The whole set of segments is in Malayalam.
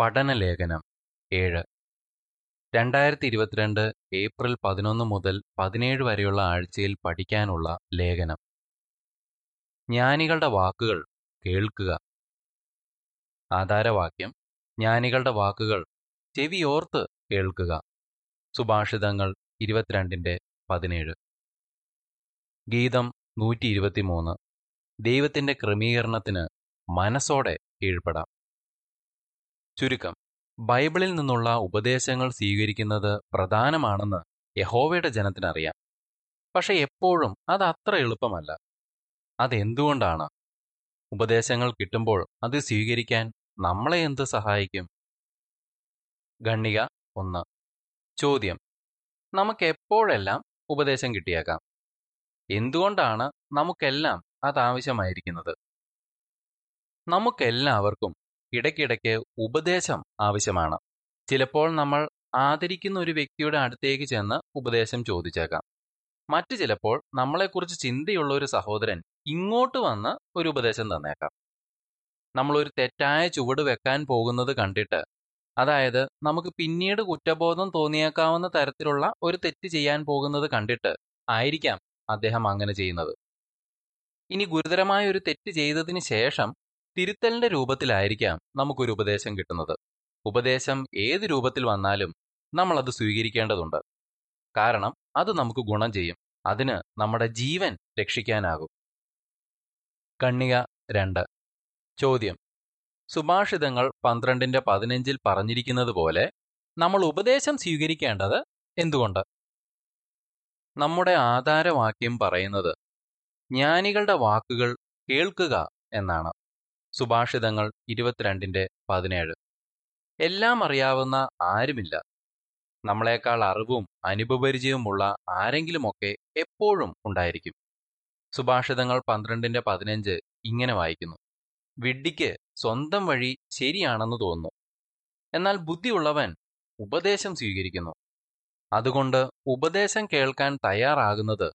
പഠനലേഖനം ഏഴ്. രണ്ടായിരത്തി ഇരുപത്തിരണ്ട് ഏപ്രിൽ പതിനൊന്ന് മുതൽ പതിനേഴ് വരെയുള്ള ആഴ്ചയിൽ പഠിക്കാനുള്ള ലേഖനം. ജ്ഞാനികളുടെ വാക്കുകൾ കേൾക്കുക. ആധാരവാക്യം ജ്ഞാനികളുടെ വാക്കുകൾ ചെവിയോർത്ത് കേൾക്കുക. സുഭാഷിതങ്ങൾ ഇരുപത്തിരണ്ടിന്റെ പതിനേഴ്. ഗീതം നൂറ്റി ഇരുപത്തിമൂന്ന് ദൈവത്തിന്റെ ക്രമീകരണത്തിന് മനസ്സോടെ കീഴ്പ്പെടാം. ചുരുക്കം. ബൈബിളിൽ നിന്നുള്ള ഉപദേശങ്ങൾ സ്വീകരിക്കുന്നത് പ്രധാനമാണെന്ന് യഹോവയുടെ ജനത്തിനറിയാം പക്ഷെ എപ്പോഴും അത് അത്ര എളുപ്പമല്ല. അതെന്തുകൊണ്ടാണ്? ഉപദേശങ്ങൾ കിട്ടുമ്പോൾ അത് സ്വീകരിക്കാൻ നമ്മളെ എന്ത് സഹായിക്കും? ഗണ്ണിക ഒന്ന്. ചോദ്യം. നമുക്ക് എപ്പോഴെല്ലാം ഉപദേശം കിട്ടിയേക്കാം? എന്തുകൊണ്ടാണ് നമുക്കെല്ലാം അത് ആവശ്യമായിരിക്കുന്നത്? നമുക്കെല്ലാവർക്കും ഇടയ്ക്കിടയ്ക്ക് ഉപദേശം ആവശ്യമാണ്. ചിലപ്പോൾ നമ്മൾ ആദരിക്കുന്ന ഒരു വ്യക്തിയുടെ അടുത്തേക്ക് ചെന്ന് ഉപദേശം ചോദിച്ചേക്കാം. മറ്റു ചിലപ്പോൾ നമ്മളെക്കുറിച്ച് ചിന്തയുള്ള ഒരു സഹോദരൻ ഇങ്ങോട്ട് വന്ന് ഒരു ഉപദേശം തന്നേക്കാം. നമ്മൾ ഒരു തെറ്റായ ചുവട് വെക്കാൻ പോകുന്നത് കണ്ടിട്ട് അതായത് നമുക്ക് പിന്നീട് കുറ്റബോധം തോന്നിയേക്കാവുന്ന തരത്തിലുള്ള ഒരു തെറ്റ് ചെയ്യാൻ പോകുന്നത് കണ്ടിട്ട് ആയിരിക്കാം അദ്ദേഹം അങ്ങനെ ചെയ്യുന്നത്. ഇനി ഗുരുതരമായ ഒരു തെറ്റ് ചെയ്തതിന് ശേഷം തിരുത്തലിന്റെ രൂപത്തിലായിരിക്കാം നമുക്കൊരു ഉപദേശം കിട്ടുന്നത്. ഉപദേശം ഏത് രൂപത്തിൽ വന്നാലും നമ്മൾ അത് സ്വീകരിക്കേണ്ടതുണ്ട്. കാരണം അത് നമുക്ക് ഗുണം ചെയ്യും. അതിന് നമ്മുടെ ജീവൻ രക്ഷിക്കാനാകും. കണ്ണിക രണ്ട്. ചോദ്യം. സുഭാഷിതങ്ങൾ പന്ത്രണ്ടിന്റെ പതിനഞ്ചിൽ പറഞ്ഞിരിക്കുന്നത് പോലെ നമ്മൾ ഉപദേശം സ്വീകരിക്കേണ്ടത് എന്തുകൊണ്ട്? നമ്മുടെ ആധാരവാക്യം പറയുന്നത് ജ്ഞാനികളുടെ വാക്കുകൾ കേൾക്കുക എന്നാണ്. സുഭാഷിതങ്ങൾ ഇരുപത്തിരണ്ടിന്റെ പതിനേഴ്. എല്ലാം അറിയാവുന്ന ആരുമില്ല. നമ്മളെക്കാൾ അറിവും അനുഭവപരിചയവുമുള്ള ആരെങ്കിലുമൊക്കെ എപ്പോഴും ഉണ്ടായിരിക്കും. സുഭാഷിതങ്ങൾ പന്ത്രണ്ടിന്റെ പതിനഞ്ച് ഇങ്ങനെ വായിക്കുന്നു. വിഡ്ഢിക്ക് സ്വന്തം വഴി ശരിയാണെന്ന് തോന്നുന്നു. എന്നാൽ ബുദ്ധിയുള്ളവൻ ഉപദേശം സ്വീകരിക്കുന്നു. അതുകൊണ്ട് ഉപദേശം കേൾക്കാൻ തയ്യാറാകുന്നത്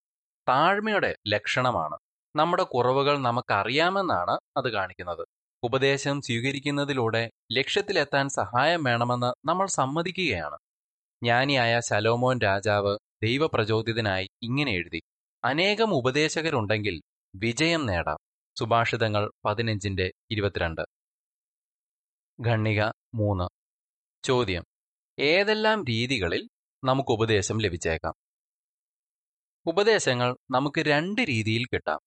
താഴ്മയുടെ ലക്ഷണമാണ്. നമ്മുടെ കുറവുകൾ നമുക്കറിയാമെന്നാണ് അത് കാണിക്കുന്നത്. ഉപദേശം സ്വീകരിക്കുന്നതിലൂടെ ലക്ഷ്യത്തിലെത്താൻ സഹായം വേണമെന്ന് നമ്മൾ സമ്മതിക്കുകയാണ്. ജ്ഞാനിയായ ശലോമോൻ രാജാവ് ദൈവപ്രചോദിതനായി ഇങ്ങനെ എഴുതി അനേകം ഉപദേശകരുണ്ടെങ്കിൽ വിജയം നേടാം. സുഭാഷിതങ്ങൾ പതിനഞ്ചിന്റെ ഇരുപത്തിരണ്ട്. ഖണ്ണിക മൂന്ന്. ചോദ്യം ഏതെല്ലാം രീതികളിൽ നമുക്ക് ഉപദേശം ലഭിച്ചേക്കാം? ഉപദേശങ്ങൾ നമുക്ക് രണ്ട് രീതിയിൽ കിട്ടാം.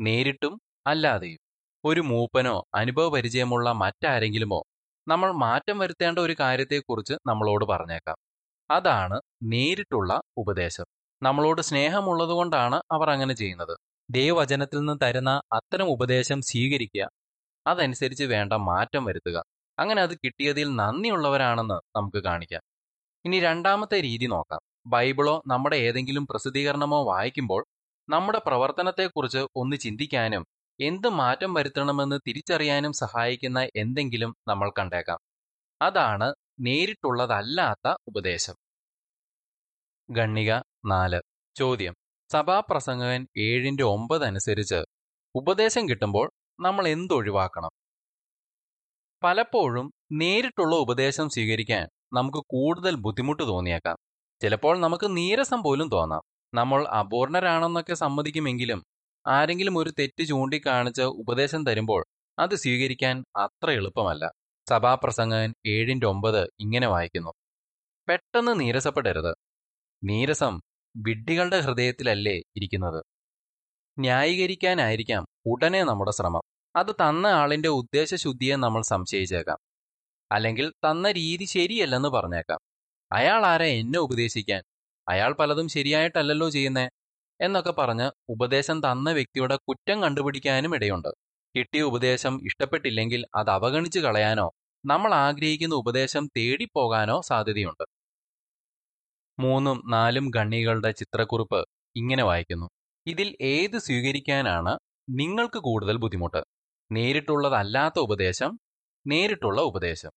നേരിട്ടും അല്ലാതെയും. ഒരു മൂപ്പനോ അനുഭവപരിചയമുള്ള മറ്റാരെങ്കിലുമോ നമ്മൾ മാറ്റം വരുത്തേണ്ട ഒരു കാര്യത്തെക്കുറിച്ച് നമ്മളോട് പറഞ്ഞേക്കാം. അതാണ് നേരിട്ടുള്ള ഉപദേശം. നമ്മളോട് സ്നേഹമുള്ളതുകൊണ്ടാണ് അവർ അങ്ങനെ ചെയ്യുന്നത്. ദൈവവചനത്തിൽ നിന്ന് തരുന്ന അത്തരം ഉപദേശം സ്വീകരിക്കുക അതനുസരിച്ച് വേണ്ട മാറ്റം വരുത്തുക. അങ്ങനെ അത് കിട്ടിയതിൽ നന്ദിയുള്ളവരാണെന്ന് നമുക്ക് കാണിക്കാം. ഇനി രണ്ടാമത്തെ രീതി നോക്കാം. ബൈബിളോ നമ്മുടെ ഏതെങ്കിലും പ്രസിദ്ധീകരണമോ വായിക്കുമ്പോൾ നമ്മുടെ പ്രവർത്തനത്തെക്കുറിച്ച് ഒന്ന് ചിന്തിക്കാനും എന്ത് മാറ്റം വരുത്തണമെന്ന് തിരിച്ചറിയാനും സഹായിക്കുന്ന എന്തെങ്കിലും നമ്മൾ കണ്ടേക്കാം. അതാണ് നേരിട്ടുള്ളതല്ലാത്ത ഉപദേശം. ഗണ്ണിക നാല്. ചോദ്യം. സഭാപ്രസംഗകൻ ഏഴിന്റെ ഒമ്പത് അനുസരിച്ച് ഉപദേശം കിട്ടുമ്പോൾ നമ്മൾ എന്തൊഴിവാക്കണം? പലപ്പോഴും നേരിട്ടുള്ള ഉപദേശം സ്വീകരിക്കാൻ നമുക്ക് കൂടുതൽ ബുദ്ധിമുട്ട് തോന്നിയേക്കാം. ചിലപ്പോൾ നമുക്ക് നീരസം പോലും തോന്നാം. നമ്മൾ അപൂർണരാണെന്നൊക്കെ സമ്മതിക്കുമെങ്കിലും ആരെങ്കിലും ഒരു തെറ്റ് ചൂണ്ടിക്കാണിച്ച് ഉപദേശം തരുമ്പോൾ അത് സ്വീകരിക്കാൻ അത്ര എളുപ്പമല്ല. സഭാപ്രസംഗൻ ഏഴിന്റെ ഒമ്പത് ഇങ്ങനെ വായിക്കുന്നു. പെട്ടെന്ന് നീരസപ്പെടരുത്. നീരസം വിഡ്ഢികളുടെ ഹൃദയത്തിലല്ലേ ഇരിക്കുന്നത്? ന്യായീകരിക്കാനായിരിക്കാം ഉടനെ നമ്മുടെ ശ്രമം. അത് തന്ന ആളിന്റെ ഉദ്ദേശശുദ്ധിയെ നമ്മൾ സംശയിച്ചേക്കാം. അല്ലെങ്കിൽ തന്ന രീതി ശരിയല്ലെന്ന് പറഞ്ഞേക്കാം. അയാൾ ആരെ എന്നെ ഉപദേശിക്കാൻ അയാൾ പലതും ശരിയായിട്ടല്ലല്ലോ ചെയ്യുന്നേ എന്നൊക്കെ പറഞ്ഞ് ഉപദേശം തന്ന വ്യക്തിയുടെ കുറ്റം കണ്ടുപിടിക്കാനും ഇടയുണ്ട്. കിട്ടിയ ഉപദേശം ഇഷ്ടപ്പെട്ടില്ലെങ്കിൽ അത് അവഗണിച്ചു കളയാനോ നമ്മൾ ആഗ്രഹിക്കുന്ന ഉപദേശം തേടിപ്പോകാനോ സാധ്യതയുണ്ട്. മൂന്നും നാലും ഗണ്ണികളുടെ ചിത്രക്കുറിപ്പ് ഇങ്ങനെ വായിക്കുന്നു. ഇതിൽ ഏത് സ്വീകരിക്കാനാണ് നിങ്ങൾക്ക് കൂടുതൽ ബുദ്ധിമുട്ട്? നേരിട്ടുള്ളതല്ലാത്ത ഉപദേശം നേരിട്ടുള്ള ഉപദേശം?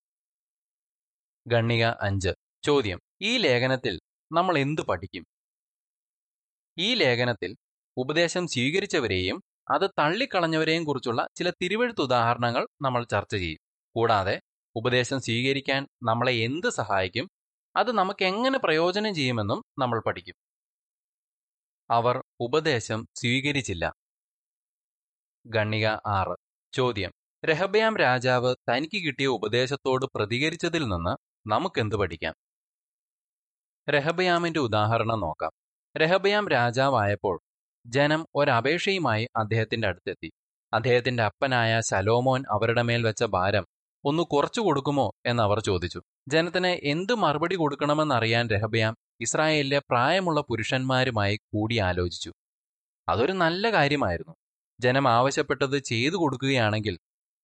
ഗണ്ണിക അഞ്ച്. ചോദ്യം. ഈ ലേഖനത്തിൽ നമ്മൾ എന്ത് പഠിക്കും? ഈ ലേഖനത്തിൽ ഉപദേശം സ്വീകരിച്ചവരെയും അത് തള്ളിക്കളഞ്ഞവരെയും കുറിച്ചുള്ള ചില തിരുവഴുത്ത് ഉദാഹരണങ്ങൾ നമ്മൾ ചർച്ച ചെയ്യും. കൂടാതെ ഉപദേശം സ്വീകരിക്കാൻ നമ്മളെ എന്ത് സഹായിക്കും? അത് നമുക്ക് എങ്ങനെ പ്രയോജനം ചെയ്യുമെന്നും നമ്മൾ പഠിക്കും. അവർ ഉപദേശം സ്വീകരിച്ചില്ല. ഗണ്ണിക ആറ്. ചോദ്യം. രഹബയാം രാജാവ് തനിക്ക് കിട്ടിയ ഉപദേശത്തോട് പ്രതികരിച്ചതിൽ നിന്ന് നമുക്കെന്ത് പഠിക്കാം? രഹബയാമിന്റെ ഉദാഹരണം നോക്കാം. രഹബയാം രാജാവായപ്പോൾ ജനം ഒരപേക്ഷയുമായി അദ്ദേഹത്തിന്റെ അടുത്തെത്തി. അദ്ദേഹത്തിന്റെ അപ്പനായ സലോമോൻ അവരുടെ മേൽ വെച്ച ഭാരം ഒന്ന് കുറച്ചു കൊടുക്കുമോ എന്ന് അവർ ചോദിച്ചു. ജനത്തിന് എന്ത് മറുപടി കൊടുക്കണമെന്നറിയാൻ രഹബയാം ഇസ്രായേലിലെ പ്രായമുള്ള പുരുഷന്മാരുമായി കൂടിയാലോചിച്ചു അതൊരു നല്ല കാര്യമായിരുന്നു. ജനം ആവശ്യപ്പെട്ടത് ചെയ്തു കൊടുക്കുകയാണെങ്കിൽ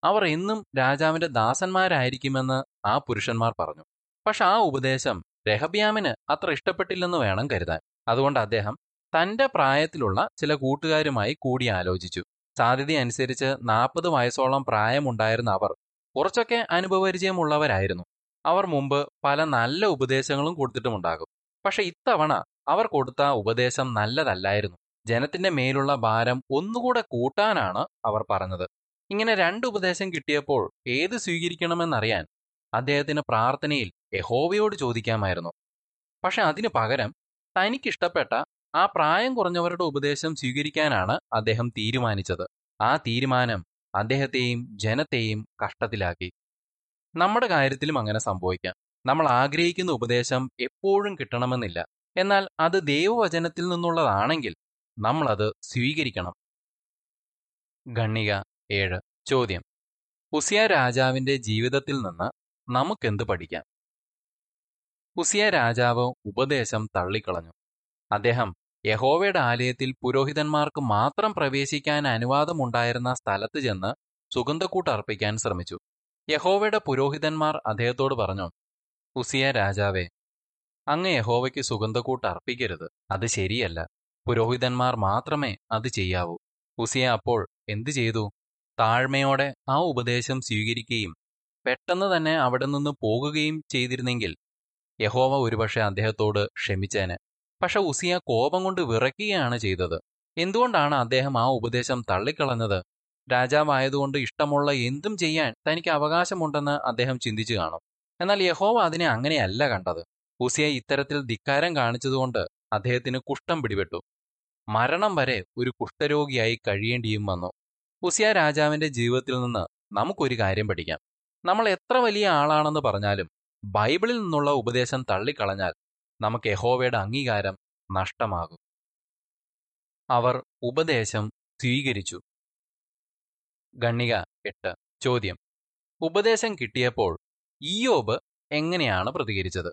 അവർ എന്നും രാജാവിന്റെ ദാസന്മാരായിരിക്കുമെന്ന് ആ പുരുഷന്മാർ പറഞ്ഞു. പക്ഷെ ആ ഉപദേശം രഹബിയാമിന് അത്ര ഇഷ്ടപ്പെട്ടില്ലെന്ന് വേണം കരുതാൻ. അതുകൊണ്ട് അദ്ദേഹം തന്റെ പ്രായത്തിലുള്ള ചില കൂട്ടുകാരുമായി കൂടി ആലോചിച്ചു. സാധ്യതയനുസരിച്ച് നാൽപ്പത് വയസ്സോളം പ്രായമുണ്ടായിരുന്ന അവർ കുറച്ചൊക്കെ അനുഭവപരിചയമുള്ളവരായിരുന്നു. അവർ മുമ്പ് പല നല്ല ഉപദേശങ്ങളും കൊടുത്തിട്ടുമുണ്ടാകും. പക്ഷെ ഇത്തവണ അവർ കൊടുത്ത ഉപദേശം നല്ലതല്ലായിരുന്നു. ജനത്തിന്റെ മേലുള്ള ഭാരം ഒന്നുകൂടെ കൂട്ടാനാണ് അവർ പറഞ്ഞത്. ഇങ്ങനെ രണ്ട് ഉപദേശം കിട്ടിയപ്പോൾ ഏത് സ്വീകരിക്കണമെന്നറിയാൻ അദ്ദേഹത്തിന് പ്രാർത്ഥനയിൽ യഹോവയോട് ചോദിക്കാമായിരുന്നു. പക്ഷെ അതിനു പകരം തനിക്കിഷ്ടപ്പെട്ട ആ പ്രായം കുറഞ്ഞവരുടെ ഉപദേശം സ്വീകരിക്കാനാണ് അദ്ദേഹം തീരുമാനിച്ചത്. ആ തീരുമാനം അദ്ദേഹത്തെയും ജനത്തെയും കഷ്ടത്തിലാക്കി. നമ്മുടെ കാര്യത്തിലും അങ്ങനെ സംഭവിക്കാം. നമ്മൾ ആഗ്രഹിക്കുന്ന ഉപദേശം എപ്പോഴും കിട്ടണമെന്നില്ല. എന്നാൽ അത് ദൈവവചനത്തിൽ നിന്നുള്ളതാണെങ്കിൽ നമ്മളത് സ്വീകരിക്കണം. ഗണ്ണിക ഏഴ്. ചോദ്യം. ഉസിയ രാജാവിന്റെ ജീവിതത്തിൽ നിന്ന് നമുക്കെന്ത് പഠിക്കാം? ഉസിയ രാജാവ് ഉപദേശം തള്ളിക്കളഞ്ഞു. അദ്ദേഹം യഹോവയുടെ ആലയത്തിൽ പുരോഹിതന്മാർക്ക് മാത്രം പ്രവേശിക്കാൻ അനുവാദമുണ്ടായിരുന്ന സ്ഥലത്ത് ചെന്ന് സുഗന്ധക്കൂട്ട് അർപ്പിക്കാൻ ശ്രമിച്ചു. യഹോവയുടെ പുരോഹിതന്മാർ അദ്ദേഹത്തോട് പറഞ്ഞു ഉസിയ രാജാവേ അങ്ങ് യഹോവയ്ക്ക് സുഗന്ധക്കൂട്ട് അർപ്പിക്കരുത്. അത് ശരിയല്ല. പുരോഹിതന്മാർ മാത്രമേ അത് ചെയ്യാവൂ. ഉസിയ അപ്പോൾ എന്തു ചെയ്തു? താഴ്മയോടെ ആ ഉപദേശം സ്വീകരിക്കുകയും പെട്ടെന്ന് തന്നെ അവിടെ നിന്ന് പോകുകയും ചെയ്തിരുന്നെങ്കിൽ യഹോവ ഒരുപക്ഷെ അദ്ദേഹത്തോട് ക്ഷമിച്ചേനെ. പക്ഷെ ഉസിയ കോപം കൊണ്ട് വിറയ്ക്കുകയാണ് ചെയ്തത്. എന്തുകൊണ്ടാണ് അദ്ദേഹം ആ ഉപദേശം തള്ളിക്കളഞ്ഞത്? രാജാവായതുകൊണ്ട് ഇഷ്ടമുള്ള എന്തും ചെയ്യാൻ തനിക്ക് അവകാശമുണ്ടെന്ന് അദ്ദേഹം ചിന്തിച്ചു കാണും. എന്നാൽ യഹോവ അതിനെ അങ്ങനെയല്ല കണ്ടത്. ഉസിയ ഇത്തരത്തിൽ ധിക്കാരം കാണിച്ചതുകൊണ്ട് അദ്ദേഹത്തിന് കുഷ്ഠം പിടിപെട്ടു. മരണം വരെ ഒരു കുഷ്ഠരോഗിയായി കഴിയേണ്ടിയും വന്നു. ഉസിയ രാജാവിന്റെ ജീവിതത്തിൽ നിന്ന് നമുക്കൊരു കാര്യം പഠിക്കാം. നമ്മൾ എത്ര വലിയ ആളാണെന്ന് പറഞ്ഞാലും ബൈബിളിൽ നിന്നുള്ള ഉപദേശം തള്ളിക്കളഞ്ഞാൽ നമുക്ക് യഹോവയുടെ അംഗീകാരം നഷ്ടമാകും. അവർ ഉപദേശം സ്വീകരിച്ചു. ഗണ്ണിക എട്ട് ചോദ്യം. ഉപദേശം കിട്ടിയപ്പോൾ ഇയോബ് എങ്ങനെയാണ് പ്രതികരിച്ചത്?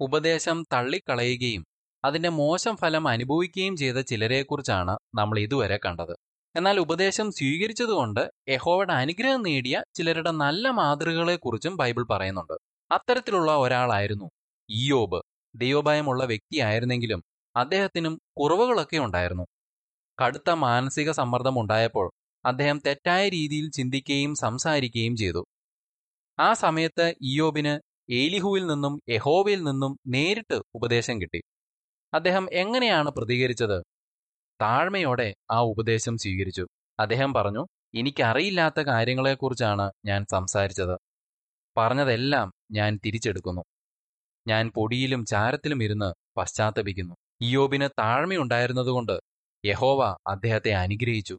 ഉപദേശം തള്ളിക്കളയുകയും അതിന്റെ മോശം ഫലം അനുഭവിക്കുകയും ചെയ്ത ചിലരെക്കുറിച്ചാണ് നമ്മൾ ഇതുവരെ കണ്ടത്. എന്നാൽ ഉപദേശം സ്വീകരിച്ചതുകൊണ്ട് യഹോവയുടെ അനുഗ്രഹം നേടിയ ചിലരുടെ നല്ല മാതൃകകളെക്കുറിച്ചും ബൈബിൾ പറയുന്നുണ്ട്. അത്തരത്തിലുള്ള ഒരാളായിരുന്നു ഇയോബ് ദൈവഭയമുള്ള വ്യക്തിയായിരുന്നെങ്കിലും അദ്ദേഹത്തിനും കുറവുകളൊക്കെ ഉണ്ടായിരുന്നു. കടുത്ത മാനസിക സമ്മർദ്ദം ഉണ്ടായപ്പോൾ അദ്ദേഹം തെറ്റായ രീതിയിൽ ചിന്തിക്കുകയും സംസാരിക്കുകയും ചെയ്തു. ആ സമയത്ത് ഇയോബിന് ഏലിഹുവിൽ നിന്നും യഹോവയിൽ നിന്നും നേരിട്ട് ഉപദേശം കിട്ടി. അദ്ദേഹം എങ്ങനെയാണ് പ്രതികരിച്ചത്? താഴ്മയോടെ ആ ഉപദേശം സ്വീകരിച്ചു. അദ്ദേഹം പറഞ്ഞു എനിക്കറിയില്ലാത്ത കാര്യങ്ങളെക്കുറിച്ചാണ് ഞാൻ സംസാരിച്ചത്. പറഞ്ഞതെല്ലാം ഞാൻ തിരിച്ചെടുക്കുന്നു. ഞാൻ പൊടിയിലും ചാരത്തിലും ഇരുന്ന് പശ്ചാത്തപിക്കുന്നു. ഇയോബിന് താഴ്മയുണ്ടായിരുന്നതുകൊണ്ട് യഹോവ അദ്ദേഹത്തെ അനുഗ്രഹിച്ചു.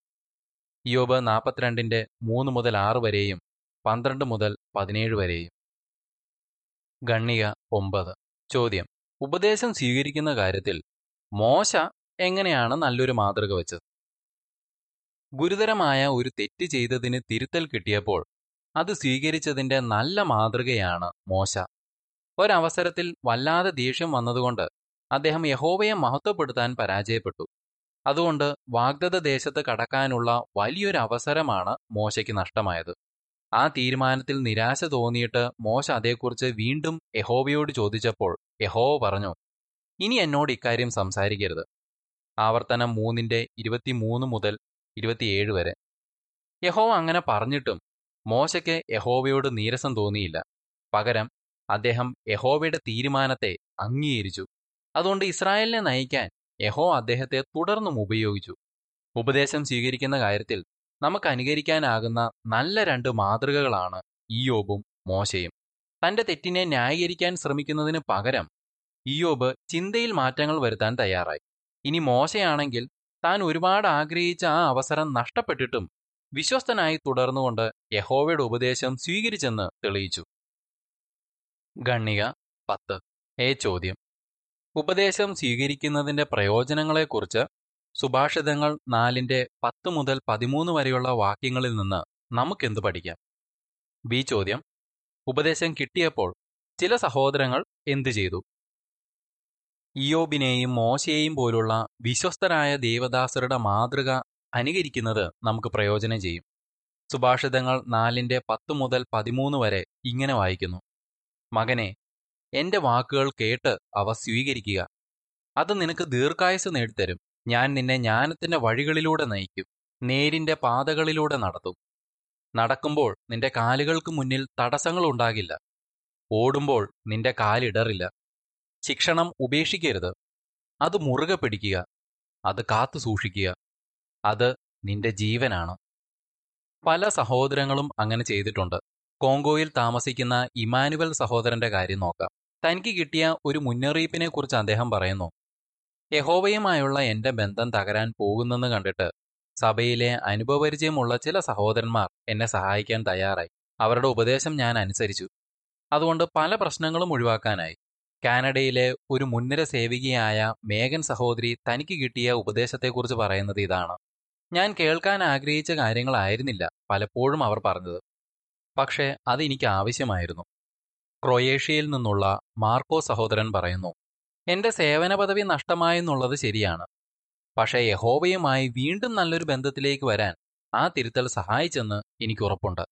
ഇയോബ് നാൽപ്പത്തിരണ്ടിന്റെ മൂന്ന് മുതൽ ആറ് വരെയും പന്ത്രണ്ട് മുതൽ പതിനേഴ് വരെയും. ഗണ്ണിക ഒമ്പത്. ചോദ്യം. ഉപദേശം സ്വീകരിക്കുന്ന കാര്യത്തിൽ മോശ എങ്ങനെയാണ് നല്ലൊരു മാതൃക വെച്ചത്? ഗുരുതരമായ ഒരു തെറ്റ് ചെയ്തതിന് തിരുത്തൽ കിട്ടിയപ്പോൾ അത് സ്വീകരിച്ചതിന്റെ നല്ല മാതൃകയാണ് മോശ. ഒരവസരത്തിൽ വല്ലാതെ ദേഷ്യം വന്നതുകൊണ്ട് അദ്ദേഹം യഹോവയെ മഹത്വപ്പെടുത്താൻ പരാജയപ്പെട്ടു. അതുകൊണ്ട് വാഗ്ദത്ത ദേശത്ത് കടക്കാനുള്ള വലിയൊരു അവസരമാണ് മോശയ്ക്ക് നഷ്ടമായത്. ആ തീരുമാനത്തിൽ നിരാശ തോന്നിയിട്ട് മോശ അതേക്കുറിച്ച് വീണ്ടും യഹോവയോട് ചോദിച്ചപ്പോൾ യഹോവ പറഞ്ഞു ഇനി എന്നോട് ഇക്കാര്യം സംസാരിക്കരുത്. ആവർത്തനം മൂന്നിന്റെ ഇരുപത്തിമൂന്ന് മുതൽ ഇരുപത്തിയേഴ് വരെ. യഹോവ അങ്ങനെ പറഞ്ഞിട്ടും മോശയ്ക്ക് യഹോവയോട് നീരസം തോന്നിയില്ല. പകരം അദ്ദേഹം യഹോവയുടെ തീരുമാനത്തെ അംഗീകരിച്ചു. അതുകൊണ്ട് ഇസ്രായേലിനെ നയിക്കാൻ യഹോ അദ്ദേഹത്തെ തുടർന്നും ഉപയോഗിച്ചു. ഉപദേശം സ്വീകരിക്കുന്ന കാര്യത്തിൽ നമുക്ക് അനുകരിക്കാനാകുന്ന നല്ല രണ്ട് മാതൃകകളാണ് ഇയോബും മോശയും. തന്റെ തെറ്റിനെ ന്യായീകരിക്കാൻ ശ്രമിക്കുന്നതിന് പകരം ഇയോബ് ചിന്തയിൽ മാറ്റങ്ങൾ വരുത്താൻ തയ്യാറായി. ഇനി മോശയാണെങ്കിൽ താൻ ഒരുപാട് ആഗ്രഹിച്ച ആ അവസരം നഷ്ടപ്പെട്ടിട്ടും വിശ്വസ്തനായി തുടർന്നുകൊണ്ട് യഹോവയുടെ ഉപദേശം സ്വീകരിച്ചെന്ന് തെളിയിച്ചു. ഗണ്ണിക പത്ത്. എ ചോദ്യം. ഉപദേശം സ്വീകരിക്കുന്നതിന്റെ പ്രയോജനങ്ങളെക്കുറിച്ച് സുഭാഷിതങ്ങൾ നാലിന്റെ പത്ത് മുതൽ പതിമൂന്ന് വരെയുള്ള വാക്യങ്ങളിൽ നിന്ന് നമുക്കെന്ത് പഠിക്കാം? ബി ചോദ്യം. ഉപദേശം കിട്ടിയപ്പോൾ ചില സഹോദരങ്ങൾ എന്തു ചെയ്തു? ഇയോബിനെയും മോശയെയും പോലുള്ള വിശ്വസ്തരായ ദേവദാസരുടെ മാതൃക അനുകരിക്കുന്നത് നമുക്ക് പ്രയോജനം ചെയ്യും. സുഭാഷിതങ്ങൾ നാലിന്റെ പത്ത് മുതൽ പതിമൂന്ന് വരെ ഇങ്ങനെ വായിക്കുന്നു. മകനെ എന്റെ വാക്കുകൾ കേട്ട് അവ സ്വീകരിക്കുക. അത് നിനക്ക് ദീർഘായുസ് നേടിത്തരും. ഞാൻ നിന്നെ ജ്ഞാനത്തിന്റെ വഴികളിലൂടെ നയിക്കും. നേരിന്റെ പാതകളിലൂടെ നടത്തും. നടക്കുമ്പോൾ നിന്റെ കാലുകൾക്ക് മുന്നിൽ തടസ്സങ്ങൾ ഉണ്ടാകില്ല. ഓടുമ്പോൾ നിന്റെ കാലിടറില്ല. ശിക്ഷണം ഉപേക്ഷിക്കരുത്. അത് മുറുകെ പിടിക്കുക. അത് കാത്തു സൂക്ഷിക്കുക. അത് നിന്റെ ജീവനാണ്. പല സഹോദരങ്ങളും അങ്ങനെ ചെയ്തിട്ടുണ്ട്. കോങ്കോയിൽ താമസിക്കുന്ന ഇമാനുവൽ സഹോദരന്റെ കാര്യം നോക്കാം. തനിക്ക് കിട്ടിയ ഒരു മുന്നറിയിപ്പിനെ കുറിച്ച് അദ്ദേഹം പറയുന്നു. യഹോവയുമായുള്ള എന്റെ ബന്ധം തകരാൻ പോകുന്നെന്ന് കണ്ടിട്ട് സഭയിലെ അനുഭവപരിചയമുള്ള ചില സഹോദരന്മാർ എന്നെ സഹായിക്കാൻ തയ്യാറായി. അവരുടെ ഉപദേശം ഞാൻ അനുസരിച്ചു. അതുകൊണ്ട് പല പ്രശ്നങ്ങളും ഒഴിവാക്കാനായി. കാനഡയിലെ ഒരു മുൻനിര സേവികയായ മേഗൻ സഹോദരി തനിക്ക് കിട്ടിയ ഉപദേശത്തെക്കുറിച്ച് പറയുന്നത് ഇതാണ്. ഞാൻ കേൾക്കാൻ ആഗ്രഹിച്ച കാര്യങ്ങളായിരുന്നില്ല പലപ്പോഴും അവർ പറഞ്ഞത്. പക്ഷേ അതെനിക്ക് ആവശ്യമായിരുന്നു. ക്രൊയേഷ്യയിൽ നിന്നുള്ള മാർക്കോ സഹോദരൻ പറയുന്നു എന്റെ സേവന പദവി നഷ്ടമായെന്നുള്ളത് ശരിയാണ്. പക്ഷേ യഹോവയുമായി വീണ്ടും നല്ലൊരു ബന്ധത്തിലേക്ക് വരാൻ ആ തിരുത്തൽ സഹായിച്ചെന്ന് എനിക്ക് ഉറപ്പുണ്ട്.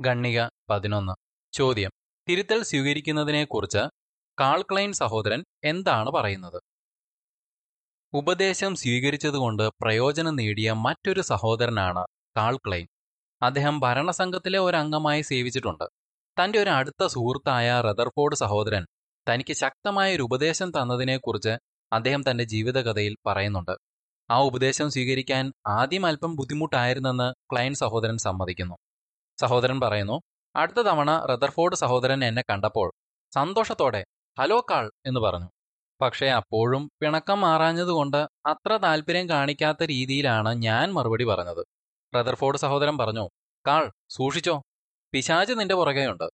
ഗണ്ണിക പതിനൊന്ന്. ചോദ്യം. തിരുത്തൽ സ്വീകരിക്കുന്നതിനെക്കുറിച്ച് കാൾക്ലൈൻ സഹോദരൻ എന്താണ് പറയുന്നത്? ഉപദേശം സ്വീകരിച്ചതുകൊണ്ട് പ്രയോജനം നേടിയ മറ്റൊരു സഹോദരനാണ് കാൾക്ലൈൻ അദ്ദേഹം ഭരണസംഘത്തിലെ ഒരു അംഗമായി സേവിച്ചിട്ടുണ്ട്. തന്റെ ഒരു അടുത്ത സുഹൃത്തായ റദർഫോർഡ് സഹോദരൻ തനിക്ക് ശക്തമായ ഒരു ഉപദേശം തന്നതിനെക്കുറിച്ച് അദ്ദേഹം തന്റെ ജീവിതകഥയിൽ പറയുന്നുണ്ട്. ആ ഉപദേശം സ്വീകരിക്കാൻ ആദ്യം അല്പം ബുദ്ധിമുട്ടായിരുന്നെന്ന് ക്ലൈൻ സഹോദരൻ സമ്മതിക്കുന്നു. സഹോദരൻ പറയുന്നു അടുത്ത തവണ റദർഫോർഡ് സഹോദരൻ എന്നെ കണ്ടപ്പോൾ സന്തോഷത്തോടെ ഹലോ കാൾ എന്ന് പറഞ്ഞു. പക്ഷേ അപ്പോഴും പിണക്കം മാറാഞ്ഞതുകൊണ്ട് അത്ര താല്പര്യം കാണിക്കാത്ത രീതിയിലാണ് ഞാൻ മറുപടി പറഞ്ഞത്. റദർഫോർഡ് സഹോദരൻ പറഞ്ഞു കാൾ സൂക്ഷിച്ചോ. പിശാജ് നിന്റെ പുറകെയുണ്ട്.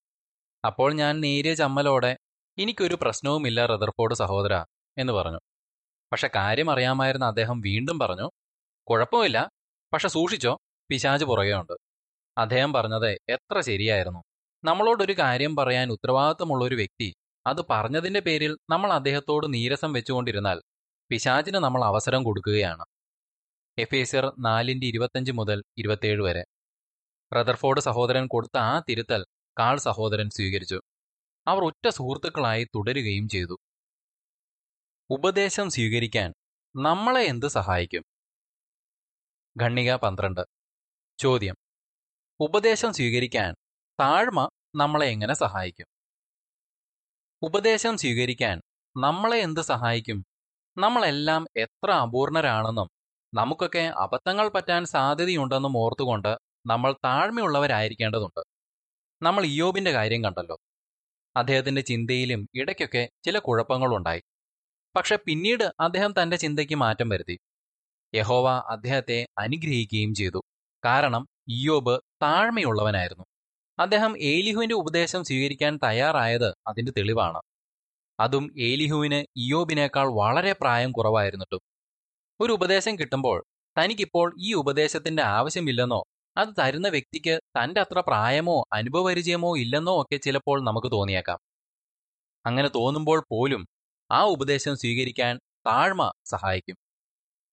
അപ്പോൾ ഞാൻ നേരിയ ചമ്മലോടെ എനിക്കൊരു പ്രശ്നവുമില്ല റദർഫോർഡ് സഹോദര എന്ന് പറഞ്ഞു. പക്ഷെ കാര്യം അറിയാമായിരുന്ന അദ്ദേഹം വീണ്ടും പറഞ്ഞു കുഴപ്പമില്ല. പക്ഷെ സൂക്ഷിച്ചോ. പിശാജ് പുറകെയുണ്ട്. അദ്ദേഹം പറഞ്ഞത് എത്ര ശരിയായിരുന്നു. നമ്മളോടൊരു കാര്യം പറയാൻ ഉത്തരവാദിത്തമുള്ള ഒരു വ്യക്തി അത് പറഞ്ഞതിന്റെ പേരിൽ നമ്മൾ അദ്ദേഹത്തോട് നീരസം വെച്ചുകൊണ്ടിരുന്നാൽ പിശാചിന് നമ്മൾ അവസരം കൊടുക്കുകയാണ്. എഫേസർ നാലിന്റെ ഇരുപത്തഞ്ച് മുതൽ ഇരുപത്തേഴ് വരെ. റദർഫോർഡ് സഹോദരൻ കൊടുത്ത ആ തിരുത്തൽ കാൾ സഹോദരൻ സ്വീകരിച്ചു. അവർ ഒറ്റ സുഹൃത്തുക്കളായി തുടരുകയും ചെയ്തു. ഉപദേശം സ്വീകരിക്കാൻ നമ്മളെ എന്ത് സഹായിക്കും? ഖണ്ണിക പന്ത്രണ്ട്. ചോദ്യം. ഉപദേശം സ്വീകരിക്കാൻ താഴ്മ നമ്മളെ എങ്ങനെ സഹായിക്കും? ഉപദേശം സ്വീകരിക്കാൻ നമ്മളെ എന്ത് സഹായിക്കും? നമ്മളെല്ലാം എത്ര അപൂർണരാണെന്നും നമുക്കൊക്കെ അബദ്ധങ്ങൾ പറ്റാൻ സാധ്യതയുണ്ടെന്നും ഓർത്തുകൊണ്ട് നമ്മൾ താഴ്മയുള്ളവരായിരിക്കേണ്ടതുണ്ട്. നമ്മൾ ഇയോബിന്റെ കാര്യം കണ്ടല്ലോ. അദ്ദേഹത്തിന്റെ ചിന്തയിലും ഇടയ്ക്കൊക്കെ ചില കുഴപ്പങ്ങളുണ്ടായി. പക്ഷെ പിന്നീട് അദ്ദേഹം തന്റെ ചിന്തയ്ക്ക് മാറ്റം വരുത്തി. യഹോവ അദ്ദേഹത്തെ അനുഗ്രഹിക്കുകയും ചെയ്തു. കാരണം ഇയോബ് താഴ്മയുള്ളവനായിരുന്നു. അദ്ദേഹം ഏലിഹുവിന്റെ ഉപദേശം സ്വീകരിക്കാൻ തയ്യാറായത് അതിന്റെ തെളിവാണ്. അതും ഏലിഹുവിന് ഇയോബിനേക്കാൾ വളരെ പ്രായം കുറവായിരുന്നിട്ടും. ഒരു ഉപദേശം കിട്ടുമ്പോൾ തനിക്കിപ്പോൾ ഈ ഉപദേശത്തിന്റെ ആവശ്യമില്ലെന്നോ അത് തരുന്ന വ്യക്തിക്ക് തന്റെ അത്ര പ്രായമോ അനുഭവപരിചയമോ ഇല്ലെന്നോ ഒക്കെ ചിലപ്പോൾ നമുക്ക് തോന്നിയേക്കാം. അങ്ങനെ തോന്നുമ്പോൾ പോലും ആ ഉപദേശം സ്വീകരിക്കാൻ താഴ്മ സഹായിക്കും.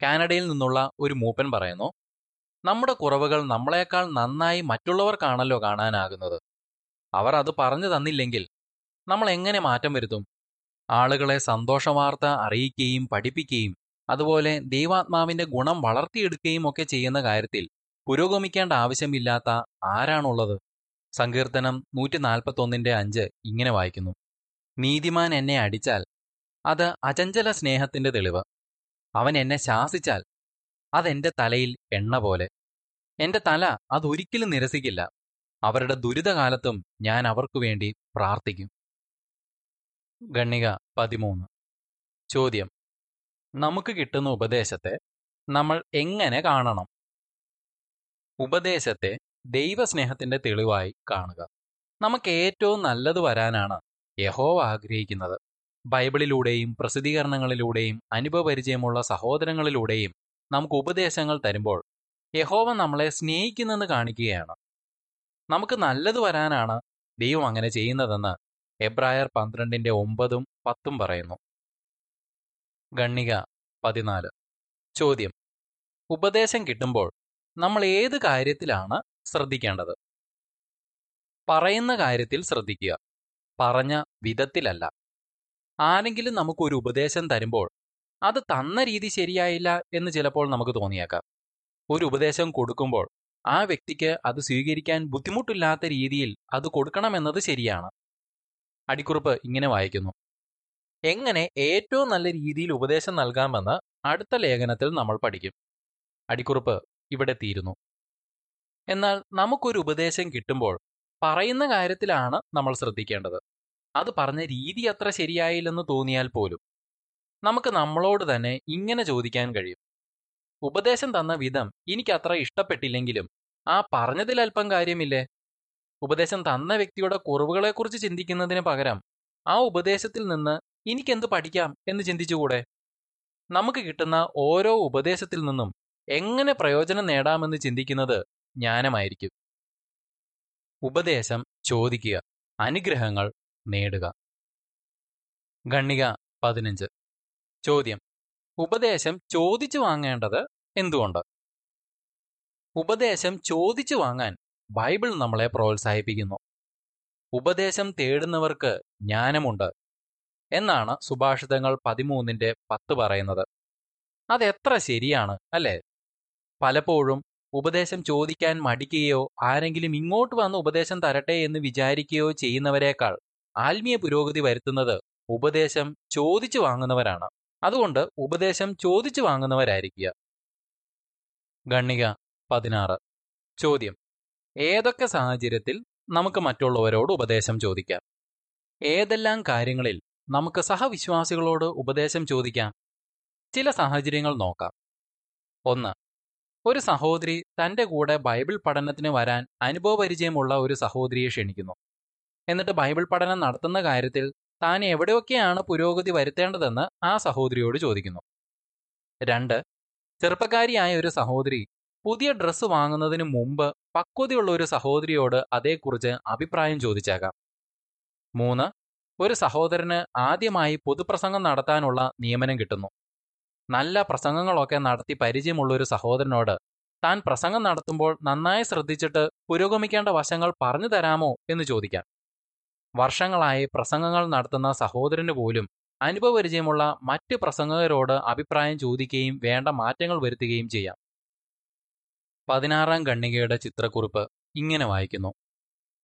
കാനഡയിൽ നിന്നുള്ള ഒരു മൂപ്പൻ പറയുന്നു നമ്മുടെ കുറവുകൾ നമ്മളെക്കാൾ നന്നായി മറ്റുള്ളവർക്കാണല്ലോ കാണാനാകുന്നത്. അവർ അത് പറഞ്ഞു തന്നില്ലെങ്കിൽ നമ്മൾ എങ്ങനെ മാറ്റം വരുത്തും? ആളുകളെ സന്തോഷവാർത്ത അറിയിക്കുകയും പഠിപ്പിക്കുകയും അതുപോലെ ദൈവാത്മാവിന്റെ ഗുണം വളർത്തിയെടുക്കുകയും ഒക്കെ ചെയ്യുന്ന കാര്യത്തിൽ പുരോഗമിക്കേണ്ട ആവശ്യമില്ലാത്ത ആരാണുള്ളത്? സങ്കീർത്തനം നൂറ്റി നാൽപ്പത്തൊന്നിന്റെ അഞ്ച് ഇങ്ങനെ വായിക്കുന്നു. നീതിമാൻ എന്നെ അടിച്ചാൽ അത് അചഞ്ചല സ്നേഹത്തിന്റെ തെളിവ്. അവൻ എന്നെ ശാസിച്ചാൽ അതെന്റെ തലയിൽ എണ്ണ പോലെ. എന്റെ തല അതൊരിക്കലും നിരസിക്കില്ല. അവരുടെ ദുരിതകാലത്തും ഞാൻ അവർക്കു വേണ്ടി പ്രാർത്ഥിക്കും. ഗണ്ണിക പതിമൂന്ന്. ചോദ്യം. നമുക്ക് കിട്ടുന്ന ഉപദേശത്തെ നമ്മൾ എങ്ങനെ കാണണം? ഉപദേശത്തെ ദൈവസ്നേഹത്തിന്റെ തെളിവായി കാണുക. നമുക്ക് ഏറ്റവും നല്ലത് വരാനാണ് യഹോവ ആഗ്രഹിക്കുന്നത്. ബൈബിളിലൂടെയും പ്രസിദ്ധീകരണങ്ങളിലൂടെയും അനുഭവപരിചയമുള്ള സഹോദരങ്ങളിലൂടെയും നമുക്ക് ഉപദേശങ്ങൾ തരുമ്പോൾ യഹോവ നമ്മളെ സ്നേഹിക്കുന്നെന്ന് കാണിക്കുകയാണ്. നമുക്ക് നല്ലത് വരാനാണ് ദൈവം അങ്ങനെ ചെയ്യുന്നതെന്ന് എബ്രായർ പന്ത്രണ്ടിന്റെ ഒമ്പതും പത്തും പറയുന്നു. ഗണ്ണിക പതിനാല്. ചോദ്യം. ഉപദേശം കിട്ടുമ്പോൾ നമ്മൾ ഏത് കാര്യത്തിലാണ് ശ്രദ്ധിക്കേണ്ടത്? പറയുന്ന കാര്യത്തിൽ ശ്രദ്ധിക്കുക. പറഞ്ഞ വിധത്തിലല്ല. ആരെങ്കിലും നമുക്കൊരു ഉപദേശം തരുമ്പോൾ അത് തന്ന രീതി ശരിയായില്ല എന്ന് ചിലപ്പോൾ നമുക്ക് തോന്നിയേക്കാം. ഒരു ഉപദേശം കൊടുക്കുമ്പോൾ ആ വ്യക്തിക്ക് അത് സ്വീകരിക്കാൻ ബുദ്ധിമുട്ടില്ലാത്ത രീതിയിൽ അത് കൊടുക്കണമെന്നത് ശരിയാണ്. അടിക്കുറിപ്പ് ഇങ്ങനെ വായിക്കുന്നു. എങ്ങനെ ഏറ്റവും നല്ല രീതിയിൽ ഉപദേശം നൽകാമെന്ന് അടുത്ത ലേഖനത്തിൽ നമ്മൾ പഠിക്കും. അടിക്കുറിപ്പ് ഇവിടെ തീരുന്നു. എന്നാൽ നമുക്കൊരു ഉപദേശം കിട്ടുമ്പോൾ പറയുന്ന കാര്യത്തിലാണ് നമ്മൾ ശ്രദ്ധിക്കേണ്ടത്. അത് പറഞ്ഞ രീതി അത്ര ശരിയായില്ലെന്ന് തോന്നിയാൽ പോലും നമുക്ക് നമ്മളോട് തന്നെ ഇങ്ങനെ ചോദിക്കാൻ കഴിയും. ഉപദേശം തന്ന വിധം എനിക്ക് അത്ര ഇഷ്ടപ്പെട്ടില്ലെങ്കിലും ആ പറഞ്ഞതിൽ അല്പം കാര്യമില്ലേ? ഉപദേശം തന്ന വ്യക്തിയുടെ കുറവുകളെക്കുറിച്ച് ചിന്തിക്കുന്നതിന് പകരം ആ ഉപദേശത്തിൽ നിന്ന് എനിക്കെന്ത് പഠിക്കാം എന്ന് ചിന്തിച്ചുകൂടെ? നമുക്ക് കിട്ടുന്ന ഓരോ ഉപദേശത്തിൽ നിന്നും എങ്ങനെ പ്രയോജനം നേടാമെന്ന് ചിന്തിക്കുന്നത് ജ്ഞാനമായിരിക്കും. ഉപദേശം ചോദിക്കുക അനുഗ്രഹങ്ങൾ നേടുക. ഗണ്ണിക പതിനഞ്ച്. ചോദ്യം. ഉപദേശം ചോദിച്ചു വാങ്ങേണ്ടത് എന്തുകൊണ്ട്? ഉപദേശം ചോദിച്ചു വാങ്ങാൻ ബൈബിൾ നമ്മളെ പ്രോത്സാഹിപ്പിക്കുന്നു. ഉപദേശം തേടുന്നവർക്ക് ജ്ഞാനമുണ്ട് എന്നാണ് സുഭാഷിതങ്ങൾ പതിമൂന്നിന്റെ പത്ത് പറയുന്നത്. അതെത്ര ശരിയാണ് അല്ലേ? പലപ്പോഴും ഉപദേശം ചോദിക്കാൻ മടിക്കുകയോ ആരെങ്കിലും ഇങ്ങോട്ട് വന്ന് ഉപദേശം തരട്ടെ എന്ന് വിചാരിക്കുകയോ ചെയ്യുന്നവരെക്കാൾ ആത്മീയ പുരോഗതി വരുത്തുന്നത് ഉപദേശം ചോദിച്ചു വാങ്ങുന്നവരാണ്. അതുകൊണ്ട് ഉപദേശം ചോദിച്ചു വാങ്ങുന്നവരായിരിക്കുക. ഗണ്ണിക പതിനാറ്. ചോദ്യം. ഏതൊക്കെ സാഹചര്യത്തിൽ നമുക്ക് മറ്റുള്ളവരോട് ഉപദേശം ചോദിക്കാം? ഏതെല്ലാം കാര്യങ്ങളിൽ നമുക്ക് സഹവിശ്വാസികളോട് ഉപദേശം ചോദിക്കാം? ചില സാഹചര്യങ്ങൾ നോക്കാം. ഒന്ന്. ഒരു സഹോദരി തന്റെ കൂടെ ബൈബിൾ പഠനത്തിന് വരാൻ അനുഭവപരിചയമുള്ള ഒരു സഹോദരിയെ ക്ഷണിക്കുന്നു. എന്നിട്ട് ബൈബിൾ പഠനം നടത്തുന്ന കാര്യത്തിൽ താൻ എവിടെയൊക്കെയാണ് പുരോഗതി വരുത്തേണ്ടതെന്ന് ആ സഹോദരിയോട് ചോദിക്കുന്നു. രണ്ട് ചെറുപ്പക്കാരിയായ ഒരു സഹോദരി പുതിയ ഡ്രസ്സ് വാങ്ങുന്നതിന് മുമ്പ് പക്വതയുള്ള ഒരു സഹോദരിയോട് അതേക്കുറിച്ച് അഭിപ്രായം ചോദിച്ചേക്കാം. മൂന്ന് ഒരു സഹോദരന് ആദ്യമായി പൊതുപ്രസംഗം നടത്താനുള്ള നിയമനം കിട്ടുന്നു. നല്ല പ്രസംഗങ്ങളൊക്കെ നടത്തി പരിചയമുള്ള ഒരു സഹോദരനോട് താൻ പ്രസംഗം നടത്തുമ്പോൾ നന്നായി ശ്രദ്ധിച്ചിട്ട് പുരോഗമിക്കേണ്ട വശങ്ങൾ പറഞ്ഞു തരാമോ എന്ന് ചോദിക്കാം. വർഷങ്ങളായി പ്രസംഗങ്ങൾ നടത്തുന്ന സഹോദരന് പോലും അനുഭവപരിചയമുള്ള മറ്റ് പ്രസംഗകരോട് അഭിപ്രായം ചോദിക്കുകയും വേണ്ട മാറ്റങ്ങൾ വരുത്തുകയും ചെയ്യാം. പതിനാറാം ഖണ്ണികയുടെ ചിത്രക്കുറിപ്പ് ഇങ്ങനെ വായിക്കുന്നു.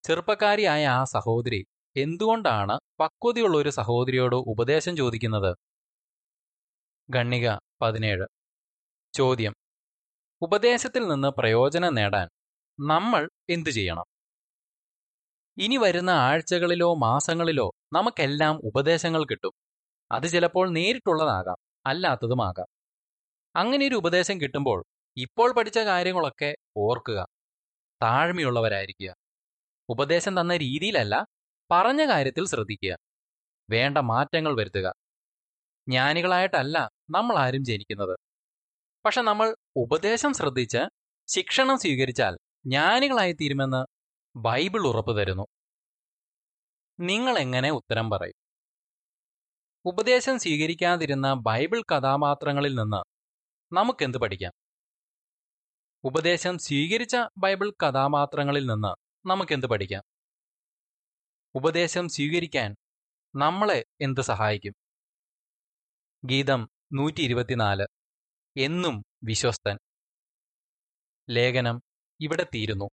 ചെറുപ്പക്കാരിയായ ആ സഹോദരി എന്തുകൊണ്ടാണ് പക്വതയുള്ള ഒരു സഹോദരിയോട് ഉപദേശം ചോദിക്കുന്നത്? ഖണ്ണിക പതിനേഴ്. ചോദ്യം. ഉപദേശത്തിൽ നിന്ന് പ്രയോജനം നേടാൻ നമ്മൾ എന്തു ചെയ്യണം? ഇനി വരുന്ന ആഴ്ചകളിലോ മാസങ്ങളിലോ നമുക്കെല്ലാം ഉപദേശങ്ങൾ കിട്ടും. അത് ചിലപ്പോൾ നേരിട്ടുള്ളതാകാം അല്ലാത്തതുമാകാം. അങ്ങനെ ഒരു ഉപദേശം കിട്ടുമ്പോൾ ഇപ്പോൾ പഠിച്ച കാര്യങ്ങളൊക്കെ ഓർക്കുക താഴ്മയുള്ളവരായിരിക്കുക. ഉപദേശം തന്ന രീതിയിലല്ല പറഞ്ഞ കാര്യത്തിൽ ശ്രദ്ധിക്കുക. വേണ്ട മാറ്റങ്ങൾ വരുത്തുക. ജ്ഞാനികളായിട്ടല്ല നമ്മൾ ആരും ജനിക്കുന്നത്. പക്ഷെ നമ്മൾ ഉപദേശം ശ്രദ്ധിച്ച് ശിക്ഷണം സ്വീകരിച്ചാൽ ജ്ഞാനികളായി തീരുമെന്ന് ബൈബിൾ ഉറപ്പ് തരുന്നു. നിങ്ങൾ എങ്ങനെ ഉത്തരം പറയും? ഉപദേശം സ്വീകരിക്കാതിരുന്ന ബൈബിൾ കഥാപാത്രങ്ങളിൽ നിന്ന് നമുക്കെന്ത് പഠിക്കാം? ഉപദേശം സ്വീകരിച്ച ബൈബിൾ കഥാപാത്രങ്ങളിൽ നിന്ന് നമുക്കെന്ത് പഠിക്കാം? ഉപദേശം സ്വീകരിക്കാൻ നമ്മളെ എന്ത് സഹായിക്കും? ഗീതം നൂറ്റി ഇരുപത്തിനാല് എന്നും വിശ്വസ്തൻ. ലേഖനം ഇവിടെ തീരുന്നു.